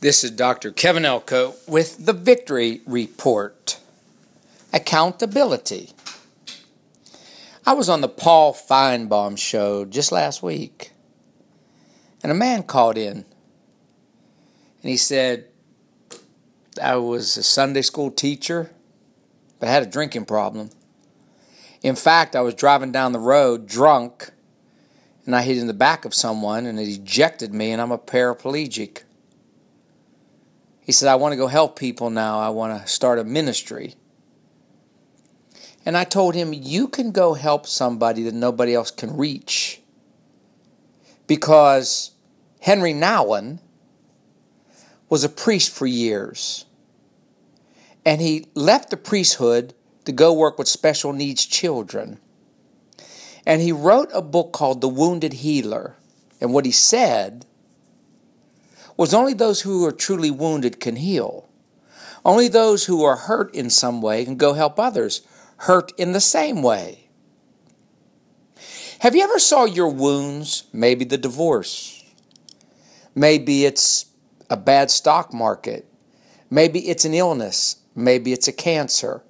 This is Dr. Kevin Elko with the Victory Report Accountability. I was on the Paul Finebaum show just last week, and a man called in and he said, I was a Sunday school teacher, but I had a drinking problem. In fact, I was driving down the road drunk and I hit in the back of someone and it ejected me, and I'm a paraplegic. He said, I want to go help people now. I want to start a ministry. And I told him, You can go help somebody that nobody else can reach. Because Henry Nouwen was a priest for years. And he left the priesthood to go work with special needs children. And he wrote a book called The Wounded Healer. And what he said was only those who are truly wounded can heal. Only those who are hurt in some way can go help others hurt in the same way. Have you ever saw your wounds, maybe the divorce? Maybe it's a bad stock market. Maybe it's an illness. Maybe it's a cancer.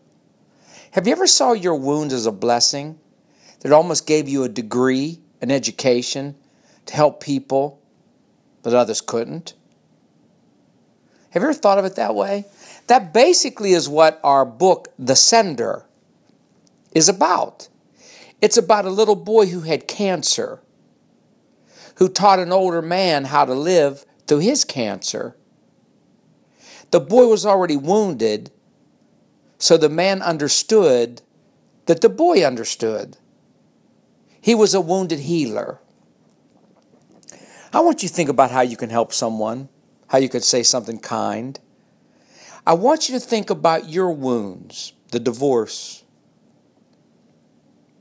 Have you ever saw your wounds as a blessing that almost gave you a degree, an education to help people that others couldn't? Have you ever thought of it that way? That basically is what our book, The Sender, is about. It's about a little boy who had cancer, who taught an older man how to live through his cancer. The boy was already wounded, so the man understood that the boy understood. He was a wounded healer. I want you to think about how you can help someone how you could say something kind. I want you to think about your wounds, the divorce,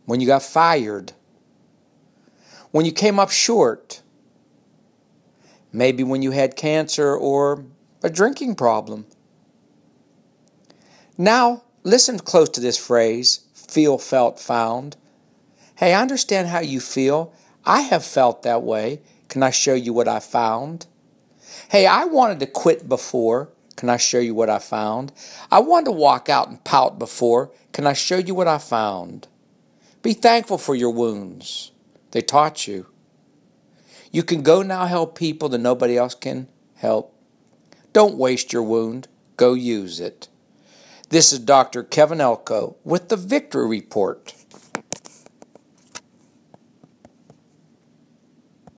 when you got fired, when you came up short, maybe when you had cancer or a drinking problem. Now, listen close to this phrase feel, felt, found. Hey, I understand how you feel. I have felt that way. Can I show you what I found? Hey, I wanted to quit before. Can I show you what I found? I wanted to walk out and pout before. Can I show you what I found? Be thankful for your wounds. They taught you. You can go now help people that nobody else can help. Don't waste your wound. Go use it. This is Dr. Kevin Elko with the Victory Report.